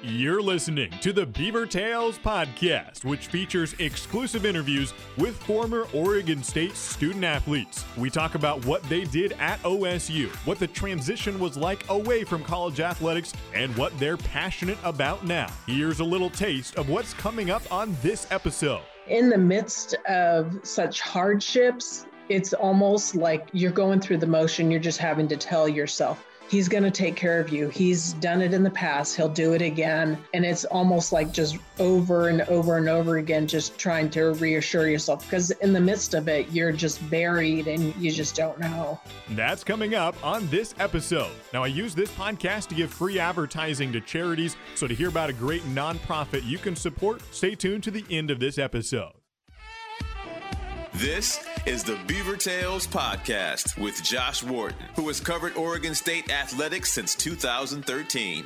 You're listening to the Beaver Tales podcast, which features exclusive interviews with former Oregon State student athletes. We talk about what they did at OSU, what the transition was like away from college athletics, and what they're passionate about now. Here's a little taste of what's coming up on this episode. In the midst of such hardships, it's almost like you're going through the motion, you're just having to tell yourself, He's going to take care of you. He's done it in the past. He'll do it again. And it's almost like just over and over and over again, just trying to reassure yourself because in the midst of it, you're just buried and you just don't know. That's coming up on this episode. Now, I use this podcast to give free advertising to charities. So to hear about a great nonprofit you can support, stay tuned to the end of this episode. This is the Beaver Tales Podcast with Josh Wharton, who has covered Oregon State athletics since 2013.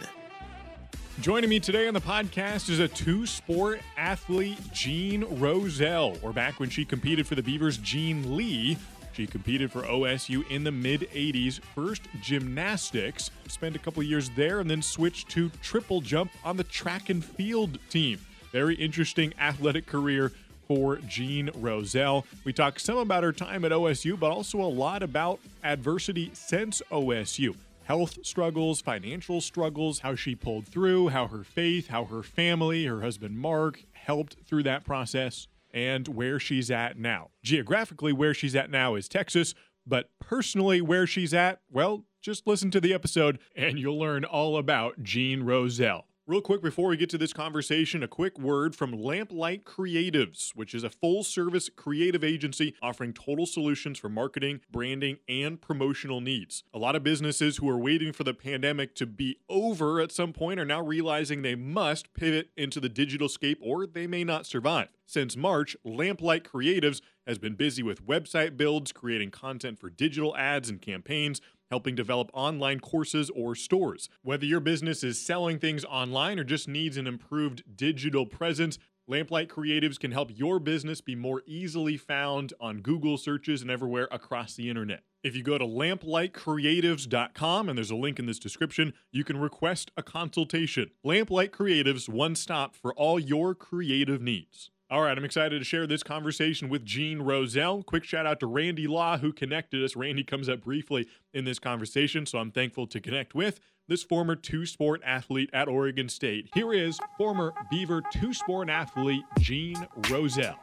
Joining me today on the podcast is a two sport athlete, Jean Roselle. Or back when she competed for the Beavers, Jean Lee. She competed for OSU in the mid 80s, first gymnastics, spent a couple years there, and then switched to triple jump on the track and field team. Very interesting athletic career for Jean Roselle. We talk some about her time at OSU, but also a lot about adversity since OSU. Health struggles, financial struggles, how she pulled through, how her faith, how her family, her husband Mark helped through that process, and where she's at now. Geographically, where she's at now is Texas, but personally, where she's at, well, just listen to the episode and you'll learn all about Jean Roselle. Real quick before we get to this conversation, a quick word from Lamplight Creatives, which is a full service creative agency offering total solutions for marketing, branding, and promotional needs. A lot of businesses who are waiting for the pandemic to be over at some point are now realizing they must pivot into the digital scape or they may not survive. Since March, Lamplight Creatives has been busy with website builds, creating content for digital ads and campaigns helping develop online courses or stores. Whether your business is selling things online or just needs an improved digital presence, Lamplight Creatives can help your business be more easily found on Google searches and everywhere across the internet. If you go to lamplightcreatives.com and there's a link in this description, you can request a consultation. Lamplight Creatives, one stop for all your creative needs. All right, I'm excited to share this conversation with Jean Roselle. Quick shout out to Randy Law, who connected us. Randy comes up briefly in this conversation, so I'm thankful to connect with this former two sport athlete at Oregon State. Here is former Beaver two sport athlete Jean Roselle.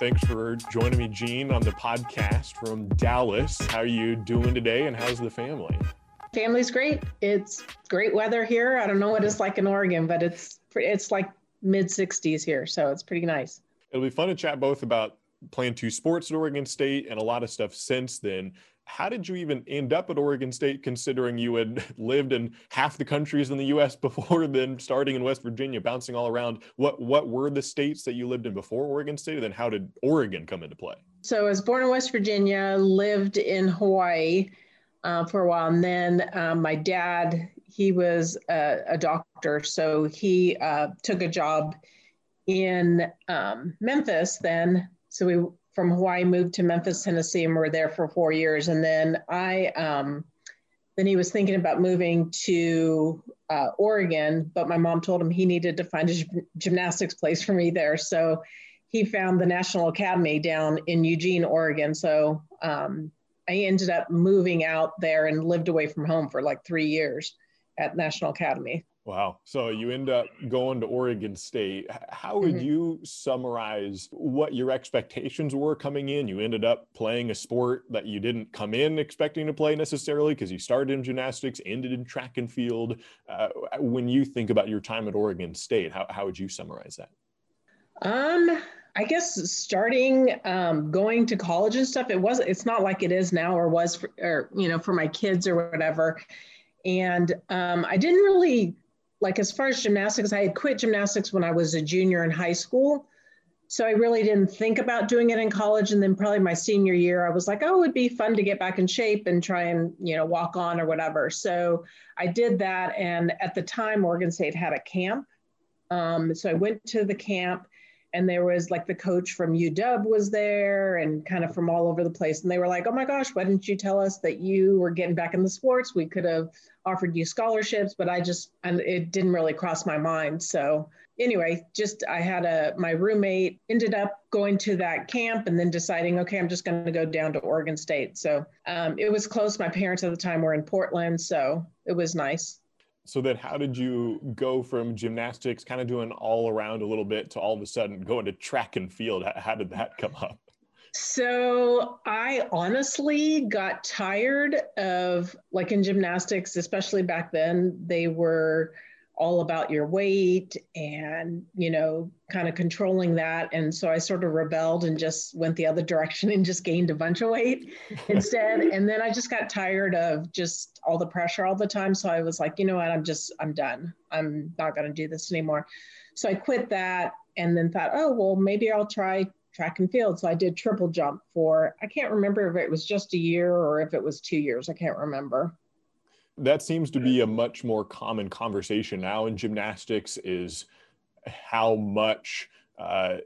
Thanks for joining me, Jean, on the podcast from Dallas. How are you doing today, and how's the family? Family's great. It's great weather here. I don't know what it's like in Oregon, but it's it's like mid 60s here, so it's pretty nice. It'll be fun to chat both about playing two sports at Oregon State and a lot of stuff since then. How did you even end up at Oregon State, considering you had lived in half the countries in the U.S. before then, starting in West Virginia, bouncing all around? What what were the states that you lived in before Oregon State, and then how did Oregon come into play? So, I was born in West Virginia, lived in Hawaii, uh, for a while. And then um, my dad, he was a, a doctor, so he uh, took a job in um, Memphis then. So we from Hawaii moved to Memphis, Tennessee, and we were there for four years. And then I, um, then he was thinking about moving to uh, Oregon, but my mom told him he needed to find a gymnastics place for me there. So he found the National Academy down in Eugene, Oregon. So um, I ended up moving out there and lived away from home for like three years at National Academy. Wow. So you end up going to Oregon State. How would mm-hmm. you summarize what your expectations were coming in? You ended up playing a sport that you didn't come in expecting to play necessarily because you started in gymnastics, ended in track and field. Uh, when you think about your time at Oregon State, how, how would you summarize that? Um, I guess starting um, going to college and stuff, it was it's not like it is now or was for, or you know for my kids or whatever. And um, I didn't really like as far as gymnastics. I had quit gymnastics when I was a junior in high school, so I really didn't think about doing it in college. And then probably my senior year, I was like, oh, it'd be fun to get back in shape and try and you know walk on or whatever. So I did that, and at the time, Oregon State had a camp. Um, so I went to the camp and there was like the coach from UW was there and kind of from all over the place. And they were like, oh my gosh, why didn't you tell us that you were getting back in the sports? We could have offered you scholarships, but I just, and it didn't really cross my mind. So anyway, just I had a, my roommate ended up going to that camp and then deciding, okay, I'm just going to go down to Oregon State. So um, it was close. My parents at the time were in Portland. So it was nice so then how did you go from gymnastics kind of doing all around a little bit to all of a sudden going to track and field? How did that come up? So i honestly got tired of like in gymnastics especially back then they were all about your weight and you know kind of controlling that. And so i sort of rebelled and just went the other direction and just gained a bunch of weight instead. And then i just got tired of just all the pressure all the time. So i was like you know what? I'm just i'm done. I'm not going to do this anymore. So i quit that and then thought oh well maybe i'll try track and field. So i did triple jump for i can't remember if it was just a year or if it was two years. I can't remember that seems to be a much more common conversation now in gymnastics is how much uh,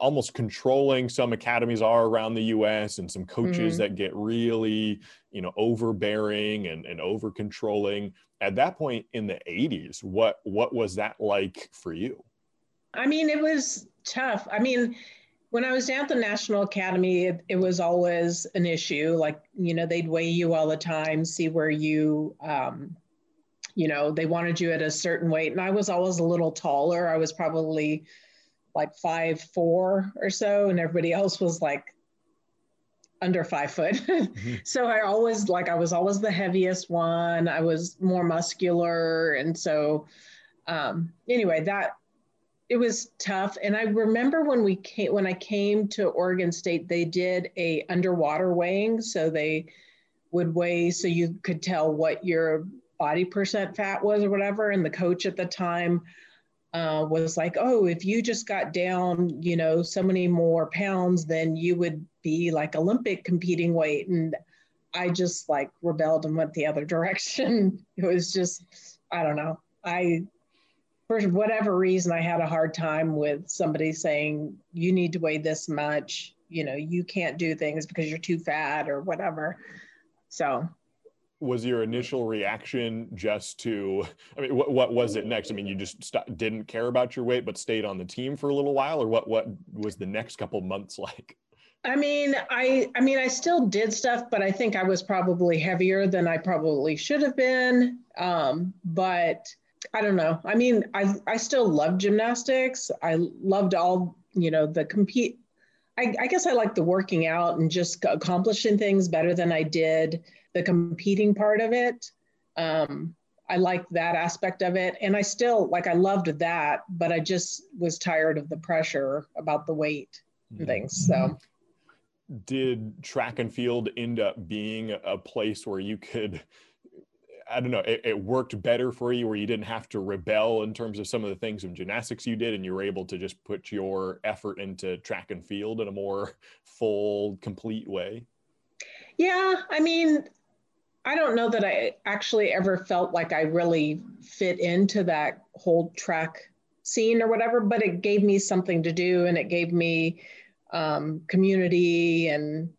almost controlling some academies are around the US and some coaches mm-hmm. that get really, you know, overbearing and, and over controlling. At that point in the 80s, what what was that like for you? I mean, it was tough. I mean, when I was down at the National Academy, it, it, was always an issue. Like, you know, they'd weigh you all the time, see where you, um, you know, they wanted you at a certain weight. And I was always a little taller. I was probably like five, four or so. And everybody else was like under five foot. mm-hmm. So I always, like, I was always the heaviest one. I was more muscular. And so, um, anyway, that it was tough. And i remember when we came when i came to oregon state they did a underwater weighing. So they would weigh so you could tell what your body percent fat was or whatever. And the coach at the time uh, was like oh if you just got down you know so many more pounds then you would be like olympic competing weight. And i just like rebelled and went the other direction. It was just i don't know. I for whatever reason, I had a hard time with somebody saying, you need to weigh this much, you know, you can't do things because you're too fat or whatever. So, was your initial reaction just to, I mean, what, what was it next? I mean, you just st- didn't care about your weight, but stayed on the team for a little while, or what, what was the next couple months like? I mean, I I mean, I still did stuff, but I think I was probably heavier than I probably should have been. Um, but I don't know. I mean, I I still love gymnastics. I loved all you know the compete. I, I guess I like the working out and just accomplishing things better than I did the competing part of it. Um, I liked that aspect of it, and I still like I loved that, but I just was tired of the pressure about the weight and mm-hmm. things. So, did track and field end up being a place where you could I don't know, it, it, worked better for you where you didn't have to rebel in terms of some of the things in gymnastics you did, and you were able to just put your effort into track and field in a more full, complete way? Yeah, I mean, I don't know that I actually ever felt like I really fit into that whole track scene or whatever, but it gave me something to do and it gave me um, community and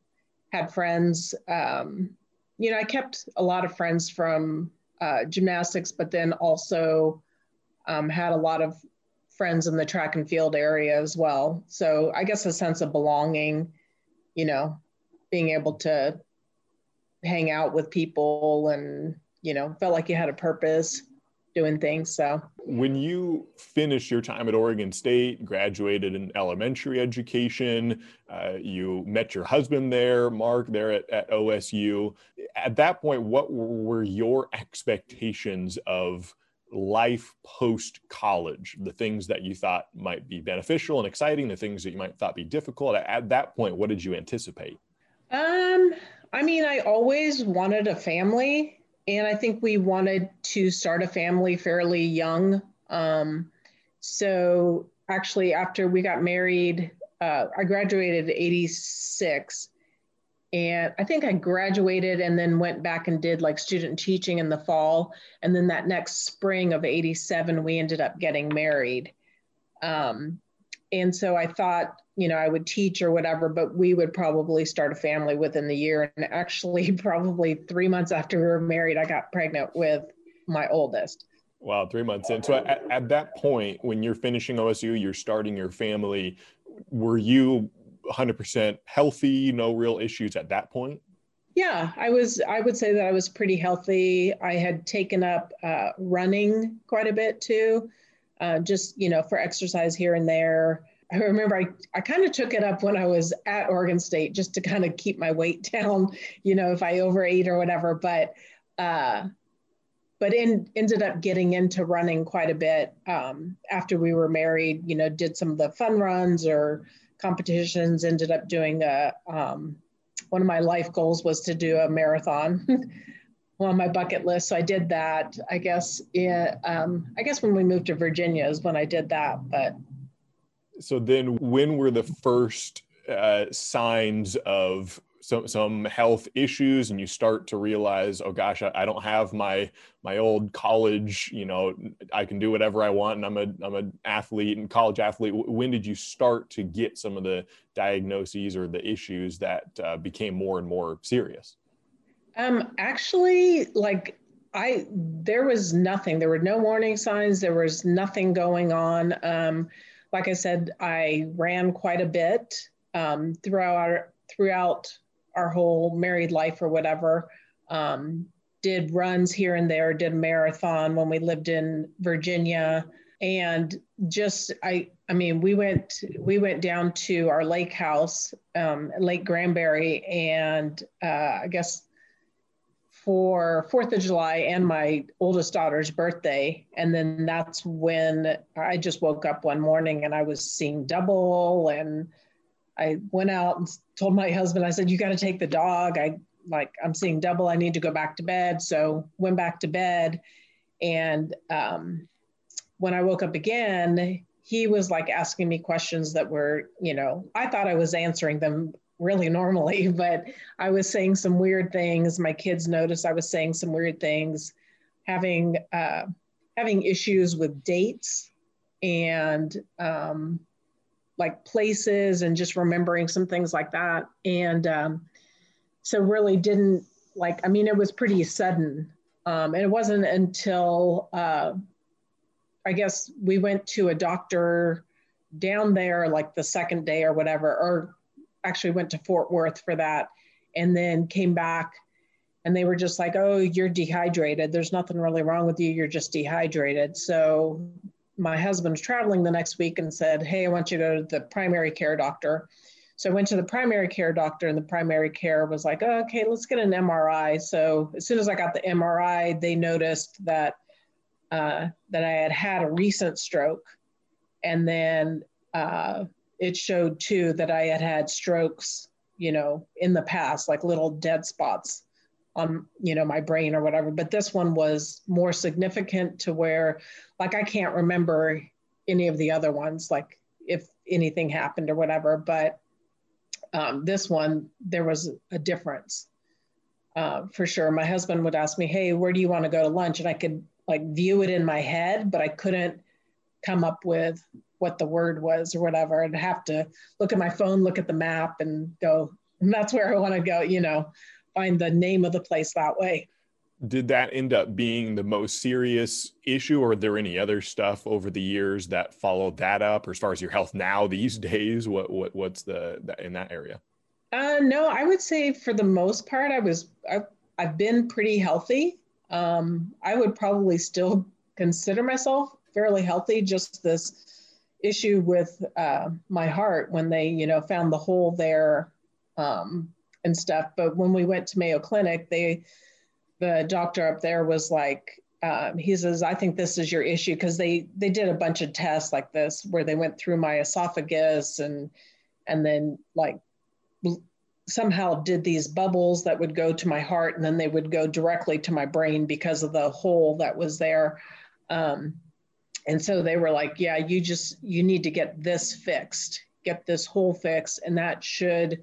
had friends. Um, you know, I kept a lot of friends from uh, gymnastics, but then also um, had a lot of friends in the track and field area as well. So I guess a sense of belonging, you know, being able to hang out with people and, you know, felt like you had a purpose doing things. So when you finished your time at Oregon State, graduated in elementary education, uh, you met your husband there, Mark, there at, at OSU. At that point, what were your expectations of life post college? The things that you thought might be beneficial and exciting, the things that you might thought be difficult. At that point, what did you anticipate? Um, I mean, I always wanted a family and I think we wanted to start a family fairly young. Um, so actually, after we got married, uh, I graduated 86. And I think I graduated and then went back and did like student teaching in the fall. And then that next spring of 87, we ended up getting married. Um, and so I thought, you know, I would teach or whatever, but we would probably start a family within the year. And actually, probably three months after we were married, I got pregnant with my oldest. Wow, three months in. So at, at that point, when you're finishing OSU, you're starting your family. Were you 100% healthy? No real issues at that point? Yeah, I was. I would say that I was pretty healthy. I had taken up uh, running quite a bit too, uh, just you know for exercise here and there. I remember I, I kind of took it up when I was at Oregon State just to kind of keep my weight down, you know, if I overate or whatever. But uh, but in, ended up getting into running quite a bit um, after we were married. You know, did some of the fun runs or competitions. Ended up doing a um, one of my life goals was to do a marathon on my bucket list. So I did that. I guess yeah, um, I guess when we moved to Virginia is when I did that. But so then, when were the first uh, signs of some some health issues and you start to realize oh gosh I, I, don't have my my old college you know i can do whatever i want and i'm a i'm an athlete and college athlete. When did you start to get some of the diagnoses or the issues that uh, became more and more serious? Um actually like i there was nothing. There were no warning signs. There was nothing going on. Um like i said i ran quite a bit um, throughout our, throughout our whole married life or whatever. Um, did runs here and there, did a marathon when we lived in Virginia. And just I I mean we went we went down to our lake house, um, Lake Granbury, and uh, I guess for Fourth of July and my oldest daughter's birthday. And then that's when I just woke up one morning and I was seeing double and I went out and told my husband, I said, you got to take the dog. I like, I'm seeing double. I need to go back to bed. So went back to bed. And um, when I woke up again, he was like asking me questions that were, you know, I thought I was answering them really normally, but I was saying some weird things. My kids noticed I was saying some weird things, having uh, having issues with dates and um, like places and just remembering some things like that. And um, so really didn't like, I mean, it was pretty sudden. Um, and it wasn't until uh, I guess we went to a doctor down there like the second day or whatever, or actually went to Fort Worth for that and then came back and they were just like, oh, you're dehydrated. There's nothing really wrong with you. You're just dehydrated. So my husband's traveling the next week and said, Hey, I want you to go to the primary care doctor. So I went to the primary care doctor, and the primary care was like, oh, Okay, let's get an MRI. So as soon as I got the MRI, they noticed that uh, that I had had a recent stroke, and then uh, it showed too that I had had strokes, you know, in the past, like little dead spots on you know my brain or whatever. But this one was more significant to where like i can't remember any of the other ones like if anything happened or whatever. But um, this one there was a difference uh, for sure. My husband would ask me hey where do you want to go to lunch? And i could like view it in my head but i couldn't come up with what the word was or whatever i'd have to look at my phone look at the map and go and that's where i want to go you know find the name of the place that way. Did that end up being the most serious issue, or are there any other stuff over the years that followed that up? Or as far as your health now these days, what what what's the, the in that area? Uh, no, I would say for the most part, I was I, I've been pretty healthy. Um, I would probably still consider myself fairly healthy. Just this issue with uh, my heart when they, you know, found the hole there um, and stuff. But when we went to Mayo Clinic, they, the doctor up there was like, um, he says, I think this is your issue because they they did a bunch of tests like this where they went through my esophagus and and then like somehow did these bubbles that would go to my heart and then they would go directly to my brain because of the hole that was there. Um, and so they were like, yeah, you just you need to get this fixed, get this hole fixed, and that should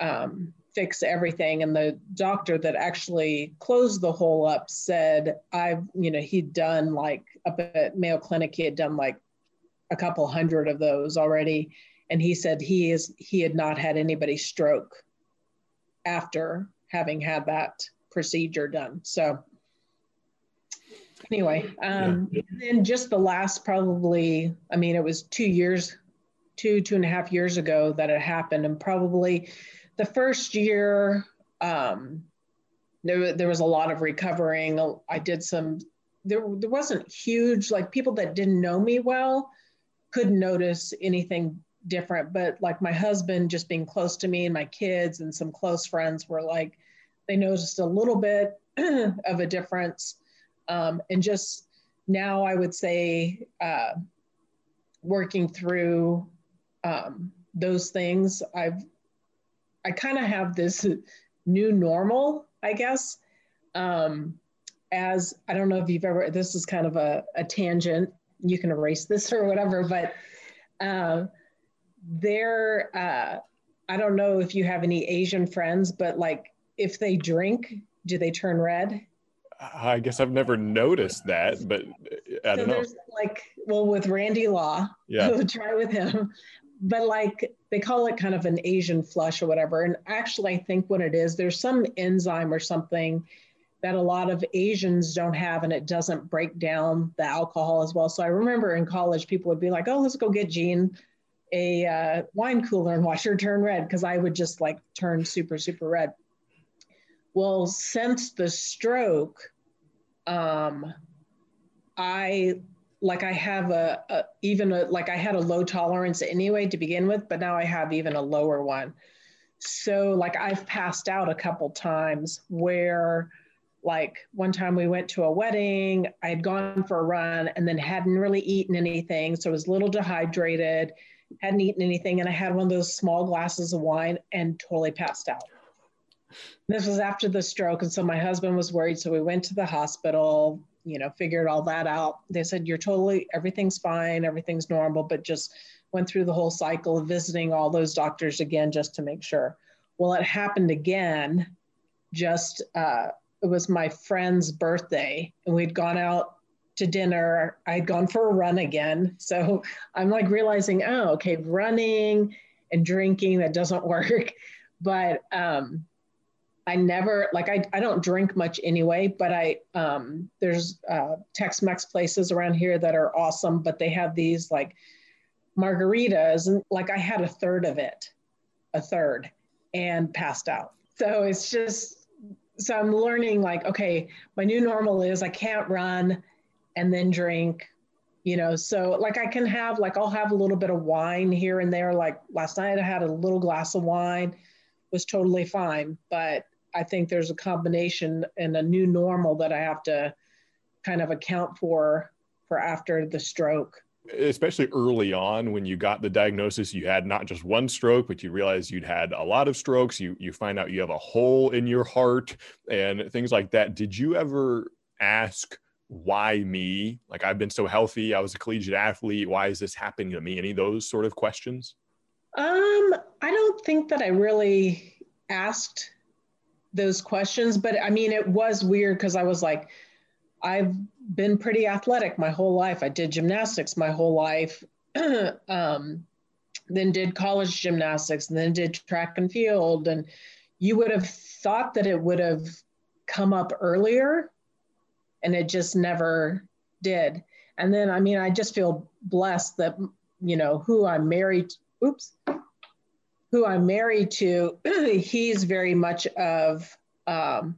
um, fix everything. And the doctor that actually closed the hole up said, I've, you know, he'd done like up at Mayo Clinic, he had done like a couple hundred of those already. And he said he is he had not had anybody stroke after having had that procedure done. So anyway, um, yeah. then just the last probably, I mean, it was two years, two, two and a half years ago that it happened. And probably the first year, um, there, there was a lot of recovering. I did some, there, there wasn't huge, like people that didn't know me well couldn't notice anything different. But like my husband just being close to me and my kids and some close friends were like, they noticed a little bit of a difference. Um, and just now, I would say, uh, working through um, those things, I've I kind of have this new normal, I guess. Um, as I don't know if you've ever, this is kind of a, a tangent. You can erase this or whatever, but uh, there, uh, I don't know if you have any Asian friends, but like if they drink, do they turn red? I guess I've never noticed that, but I don't so know. Like, well, with Randy Law, yeah, try with him. But like they call it kind of an Asian flush or whatever. And actually, I think what it is, there's some enzyme or something that a lot of Asians don't have, and it doesn't break down the alcohol as well. So I remember in college, people would be like, "Oh, let's go get Jean a uh, wine cooler and watch her turn red," because I would just like turn super, super red. Well, since the stroke, um, I like I have a, a even a, like I had a low tolerance anyway to begin with, but now I have even a lower one. So like I've passed out a couple times where like one time we went to a wedding, I had gone for a run and then hadn't really eaten anything, so I was a little dehydrated, hadn't eaten anything, and I had one of those small glasses of wine and totally passed out. This was after the stroke. And so my husband was worried. So we went to the hospital, you know, figured all that out. They said, You're totally, everything's fine, everything's normal, but just went through the whole cycle of visiting all those doctors again just to make sure. Well, it happened again. Just, uh, it was my friend's birthday, and we'd gone out to dinner. I'd gone for a run again. So I'm like realizing, oh, okay, running and drinking, that doesn't work. But um, I never like I, I don't drink much anyway, but I um, there's uh, Tex-Mex places around here that are awesome, but they have these like margaritas and like I had a third of it, a third, and passed out. So it's just so I'm learning like okay, my new normal is I can't run and then drink, you know. So like I can have like I'll have a little bit of wine here and there. Like last night I had a little glass of wine, was totally fine, but I think there's a combination and a new normal that I have to kind of account for for after the stroke. Especially early on when you got the diagnosis, you had not just one stroke, but you realized you'd had a lot of strokes. You you find out you have a hole in your heart and things like that. Did you ever ask why me? Like I've been so healthy, I was a collegiate athlete. Why is this happening to me? Any of those sort of questions? Um, I don't think that I really asked those questions. But I mean, it was weird because I was like, I've been pretty athletic my whole life. I did gymnastics my whole life, um, then did college gymnastics, and then did track and field. And you would have thought that it would have come up earlier, and it just never did. And then, I mean, I just feel blessed that, you know, who I'm married, oops, who I'm married to, he's very much of, um,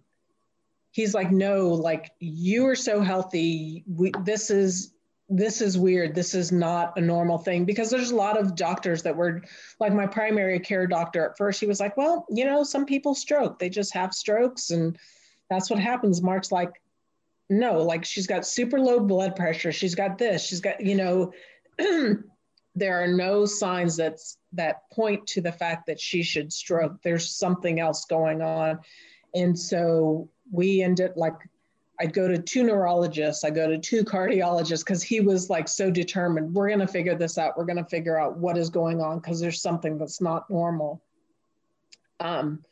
he's like, no, like you are so healthy. We, this is, this is weird. This is not a normal thing because there's a lot of doctors that were like my primary care doctor at first. He was like, well, you know, some people stroke, they just have strokes and that's what happens. Mark's like, no, like she's got super low blood pressure. She's got this, she's got, you know, there are no signs that's that point to the fact that she should stroke. There's something else going on. And so we ended like i'd go to two neurologists. I go to two cardiologists because he was like so determined. We're going to figure this out. We're going to figure out what is going on because there's something that's not normal. Um,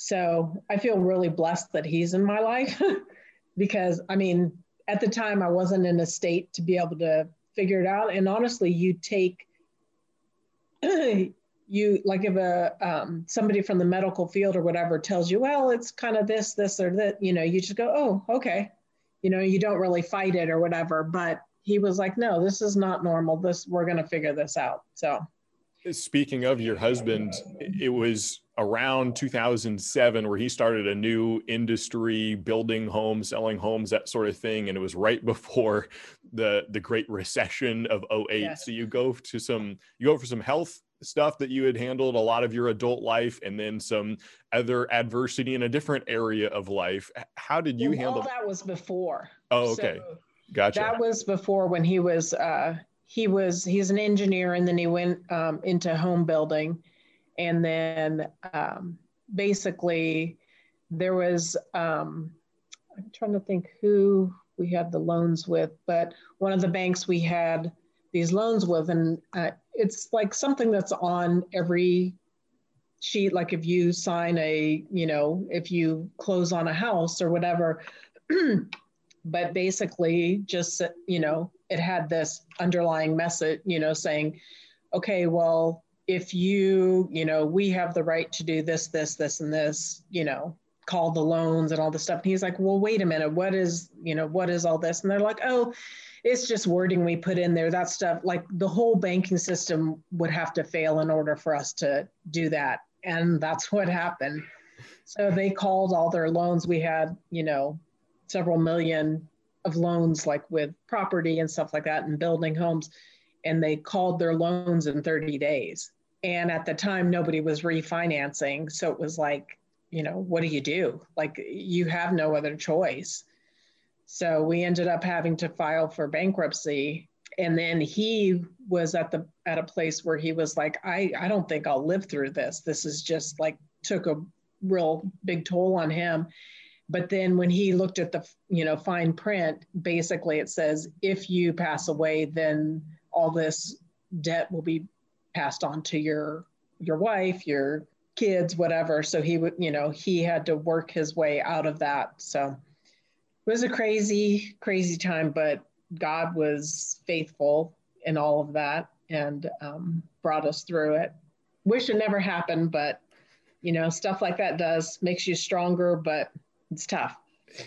so i feel really blessed that he's in my life because i mean at the time i wasn't in a state to be able to figure it out. And honestly, you take you like if a um, somebody from the medical field or whatever tells you, well, it's kind of this, this, or that, you know, you just go, oh, okay, you know, you don't really fight it or whatever. But he was like, no, this is not normal. This we're gonna figure this out. So. Speaking of your husband, it was around 2007 where he started a new industry building homes selling homes that sort of thing. And it was right before the the great recession of 08 yes. so you go to some you go for some health stuff that you had handled a lot of your adult life and then some other adversity in a different area of life. How did you well, handle that was before. Oh okay. So gotcha. that was before when he was uh he was he's an engineer and then he went um, into home building. And then um, basically there was um, i'm trying to think who we had the loans with but one of the banks we had these loans with. And uh, it's like something that's on every sheet like if you sign a you know if you close on a house or whatever but basically just you know it had this underlying message you know saying okay well if you you know we have the right to do this this this and this you know call the loans and all this stuff and he's like well wait a minute what is you know what is all this and they're like oh it's just wording we put in there. That stuff, like the whole banking system would have to fail in order for us to do that. And that's what happened. So they called all their loans. We had, you know, several million of loans, like with property and stuff like that, and building homes. And they called their loans in 30 days. And at the time, nobody was refinancing. So it was like, you know, what do you do? Like, you have no other choice. So we ended up having to file for bankruptcy. And then he was at the at a place where he was like, I, I don't think I'll live through this. This is just like took a real big toll on him. But then when he looked at the you know fine print, basically it says if you pass away, then all this debt will be passed on to your your wife, your kids, whatever. So he would, you know, he had to work his way out of that. So it was a crazy, crazy time, but God was faithful in all of that and um, brought us through it. Wish it never happened, but you know, stuff like that does makes you stronger, but it's tough.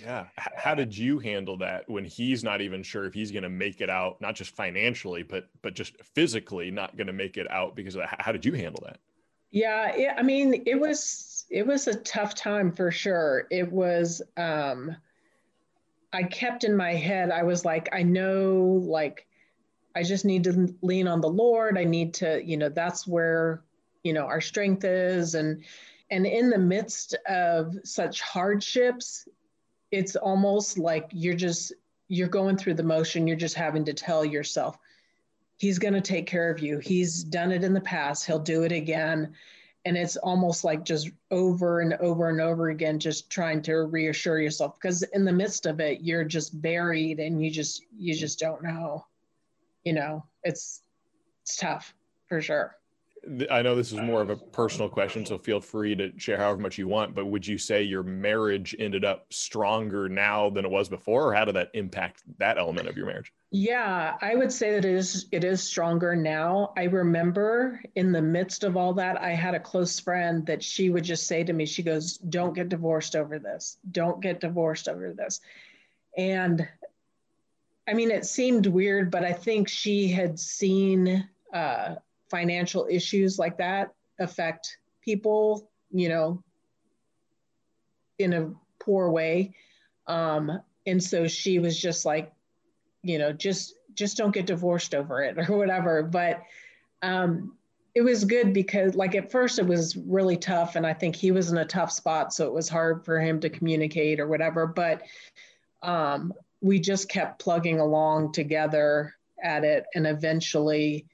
Yeah. How did you handle that when he's not even sure if he's going to make it out, not just financially, but but just physically not going to make it out because of that? How did you handle that? Yeah, it, I mean, it was it was a tough time for sure. It was um I kept in my head, I was like, I know, like, I just need to lean on the Lord. I need to, you know, that's where, you know, our strength is. And, and in the midst of such hardships, it's almost like you're just, you're going through the motion. You're just having to tell yourself, he's going to take care of you. He's done it in the past. He'll do it again and it's almost like just over and over and over again just trying to reassure yourself because in the midst of it you're just buried and you just you just don't know you know it's it's tough for sure I know this is more of a personal question, so feel free to share however much you want. But would you say your marriage ended up stronger now than it was before, or how did that impact that element of your marriage? Yeah, I would say that it is it is stronger now. I remember in the midst of all that, I had a close friend that she would just say to me, she goes, "Don't get divorced over this. Don't get divorced over this." And I mean, it seemed weird, but I think she had seen uh, financial issues like that affect people, you know, in a poor way. Um, and so she was just like, you know, just just don't get divorced over it or whatever. But um, it was good because like at first it was really tough and I think he was in a tough spot. So it was hard for him to communicate or whatever. But um, we just kept plugging along together at it and eventually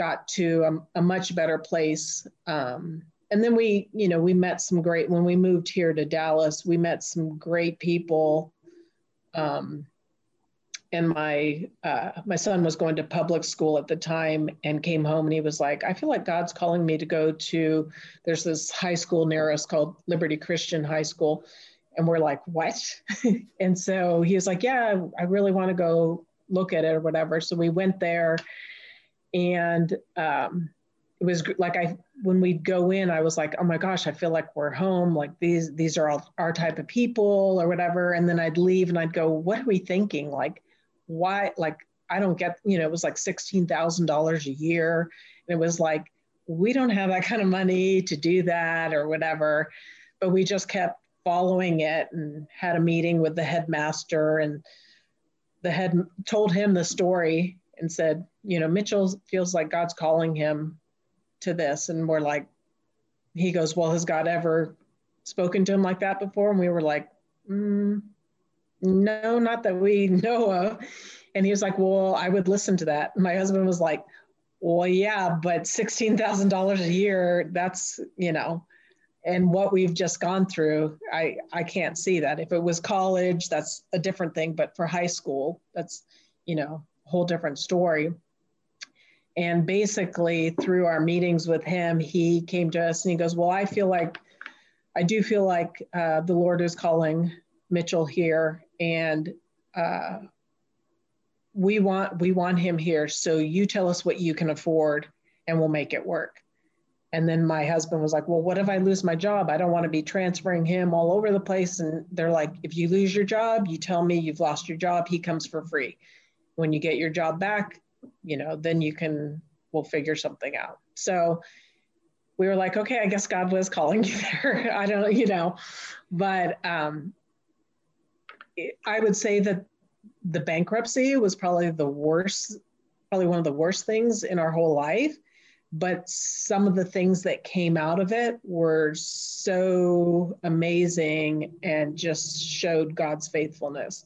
got to a, a much better place. Um, and then we, you know, we met some great, when we moved here to Dallas, we met some great people. Um, and my uh, my son was going to public school at the time and came home and he was like i feel like god's calling me to go to there's this high school near us called liberty christian high school and we're like what and so he was like yeah i really want to go look at it or whatever. So we went there and um, it was like I when we'd go in, I was like, oh my gosh, I feel like we're home. Like these these are all our type of people or whatever. And then I'd leave and I'd go, what are we thinking? Like, why? Like I don't get. You know, it was like sixteen thousand dollars a year, and it was like we don't have that kind of money to do that or whatever. But we just kept following it and had a meeting with the headmaster and the head told him the story and said, you know, Mitchell feels like God's calling him to this. And we're like, he goes, Well, has God ever spoken to him like that before? And we were like, mm, No, not that we know of. And he was like, Well, I would listen to that. My husband was like, Well, yeah, but $16,000 a year, that's, you know, and what we've just gone through, I, I can't see that. If it was college, that's a different thing. But for high school, that's, you know, a whole different story. And basically, through our meetings with him, he came to us and he goes, Well, I feel like, I do feel like uh, the Lord is calling Mitchell here, and uh, we want we want him here. So you tell us what you can afford, and we'll make it work. And then my husband was like, Well, what if I lose my job? I don't want to be transferring him all over the place. And they're like, If you lose your job, you tell me you've lost your job. He comes for free. When you get your job back, you know, then you can, we'll figure something out. So we were like, okay, I guess God was calling you there. I don't, you know, but um, I would say that the bankruptcy was probably the worst, probably one of the worst things in our whole life. But some of the things that came out of it were so amazing and just showed God's faithfulness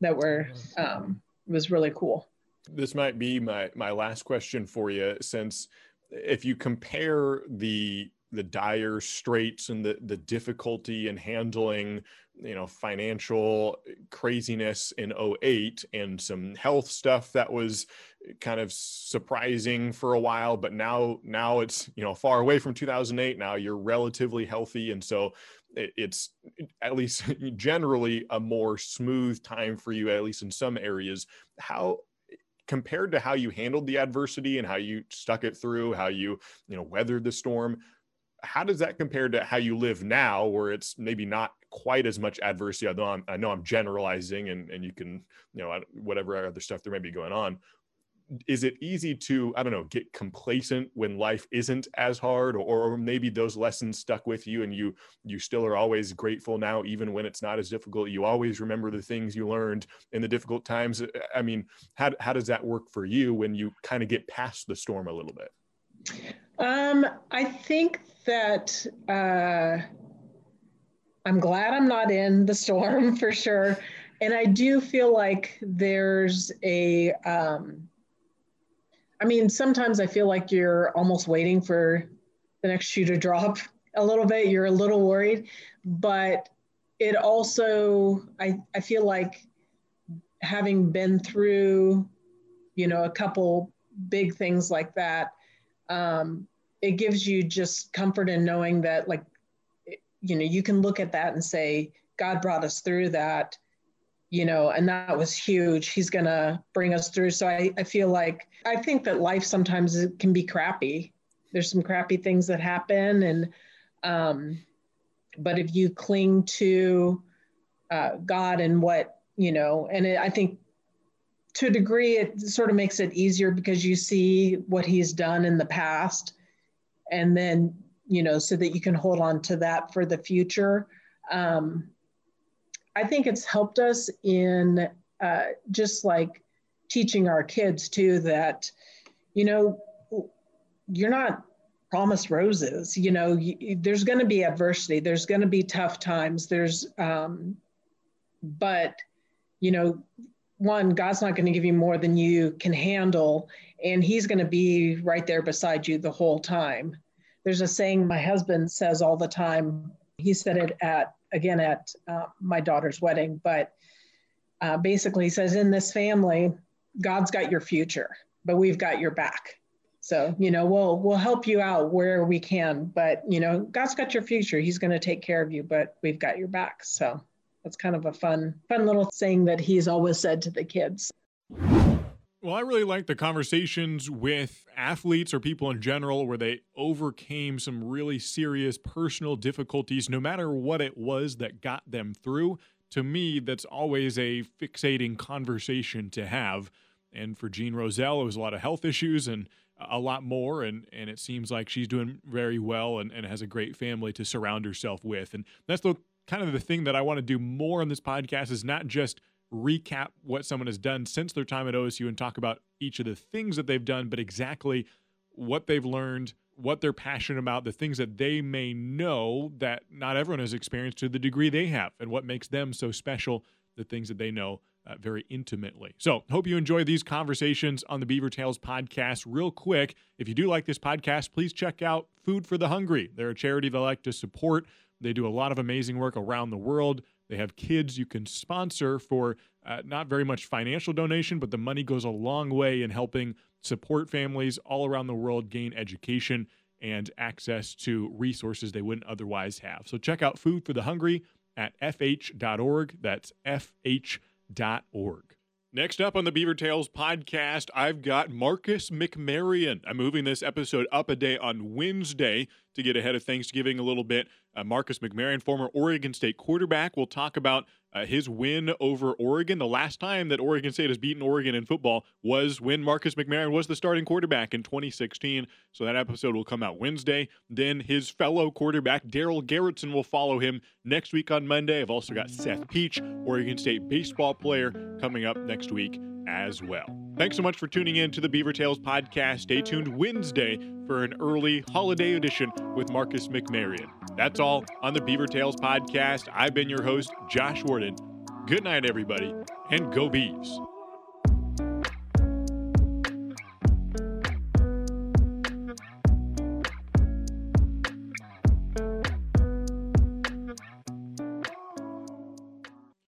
that were um, was really cool this might be my my last question for you since if you compare the the dire straits and the the difficulty in handling you know financial craziness in 08 and some health stuff that was kind of surprising for a while but now now it's you know far away from 2008 now you're relatively healthy. And so it's at least generally a more smooth time for you at least in some areas. How compared to how you handled the adversity and how you stuck it through, how you, you know, weathered the storm, how does that compare to how you live now where it's maybe not quite as much adversity? I know I'm, I know I'm generalizing and, and you can, you know, whatever other stuff there may be going on, is it easy to i don't know get complacent when life isn't as hard or, or maybe those lessons stuck with you and you you still are always grateful now even when it's not as difficult? You always remember the things you learned in the difficult times. I mean how, how does that work for you when you kind of get past the storm a little bit? Um i think that uh i'm glad i'm not in the storm for sure. And i do feel like there's a um I mean, sometimes I feel like you're almost waiting for the next shoe to drop a little bit. You're a little worried, but it also, I, I feel like having been through, you know, a couple big things like that, um, it gives you just comfort in knowing that, like, you know, you can look at that and say, God brought us through that, you know, and that was huge. He's going to bring us through. So I, I feel like, I think that life sometimes can be crappy. There's some crappy things that happen. And, um, but if you cling to uh, God and what, you know, and it, I think to a degree, it sort of makes it easier because you see what he's done in the past. And then, you know, so that you can hold on to that for the future. Um, I think it's helped us in uh, just like teaching our kids too that, you know, you're not promised roses. You know, you, there's going to be adversity. There's going to be tough times. There's, um, but, you know, one, God's not going to give you more than you can handle, and He's going to be right there beside you the whole time. There's a saying my husband says all the time. He said it at again at uh, my daughter's wedding, but uh, basically says in this family, God's got your future, but we've got your back. So you know we'll we'll help you out where we can, but you know God's got your future. He's going to take care of you, but we've got your back. So that's kind of a fun fun little saying that he's always said to the kids. Well, I really like the conversations with athletes or people in general where they overcame some really serious personal difficulties, no matter what it was that got them through. To me, that's always a fixating conversation to have. And for Jean Roselle, it was a lot of health issues and a lot more. And, and it seems like she's doing very well and, and has a great family to surround herself with. And that's the kind of the thing that I want to do more on this podcast is not just – recap what someone has done since their time at OSU and talk about each of the things that they've done, but exactly what they've learned, what they're passionate about, the things that they may know that not everyone has experienced to the degree they have, and what makes them so special, the things that they know uh, very intimately. So, hope you enjoy these conversations on the Beaver Tales podcast. Real quick, if you do like this podcast, please check out Food for the Hungry. They're a charity they like to support. They do a lot of amazing work around the world. They have kids you can sponsor for uh, not very much financial donation, but the money goes a long way in helping support families all around the world gain education and access to resources they wouldn't otherwise have. So check out Food for the Hungry at fh.org. That's fh.org. Next up on the Beaver Tales podcast, I've got Marcus McMaryion. I'm moving this episode up a day on Wednesday to get ahead of Thanksgiving a little bit. Uh, Marcus McMaryion, former Oregon State quarterback, will talk about uh, his win over Oregon. The last time that Oregon State has beaten Oregon in football was when Marcus McMaryion was the starting quarterback in 2016. So that episode will come out Wednesday. Then his fellow quarterback, Darell Garretson, will follow him next week on Monday. I've also got Seth Peach, Oregon State baseball player, coming up next week as well. Thanks so much for tuning in to the Beaver Tales podcast. Stay tuned Wednesday for an early holiday edition with Marcus McMaryion. That's all on the Beaver Tales podcast. I've been your host, Josh Warden. Good night, everybody, and go Beavs.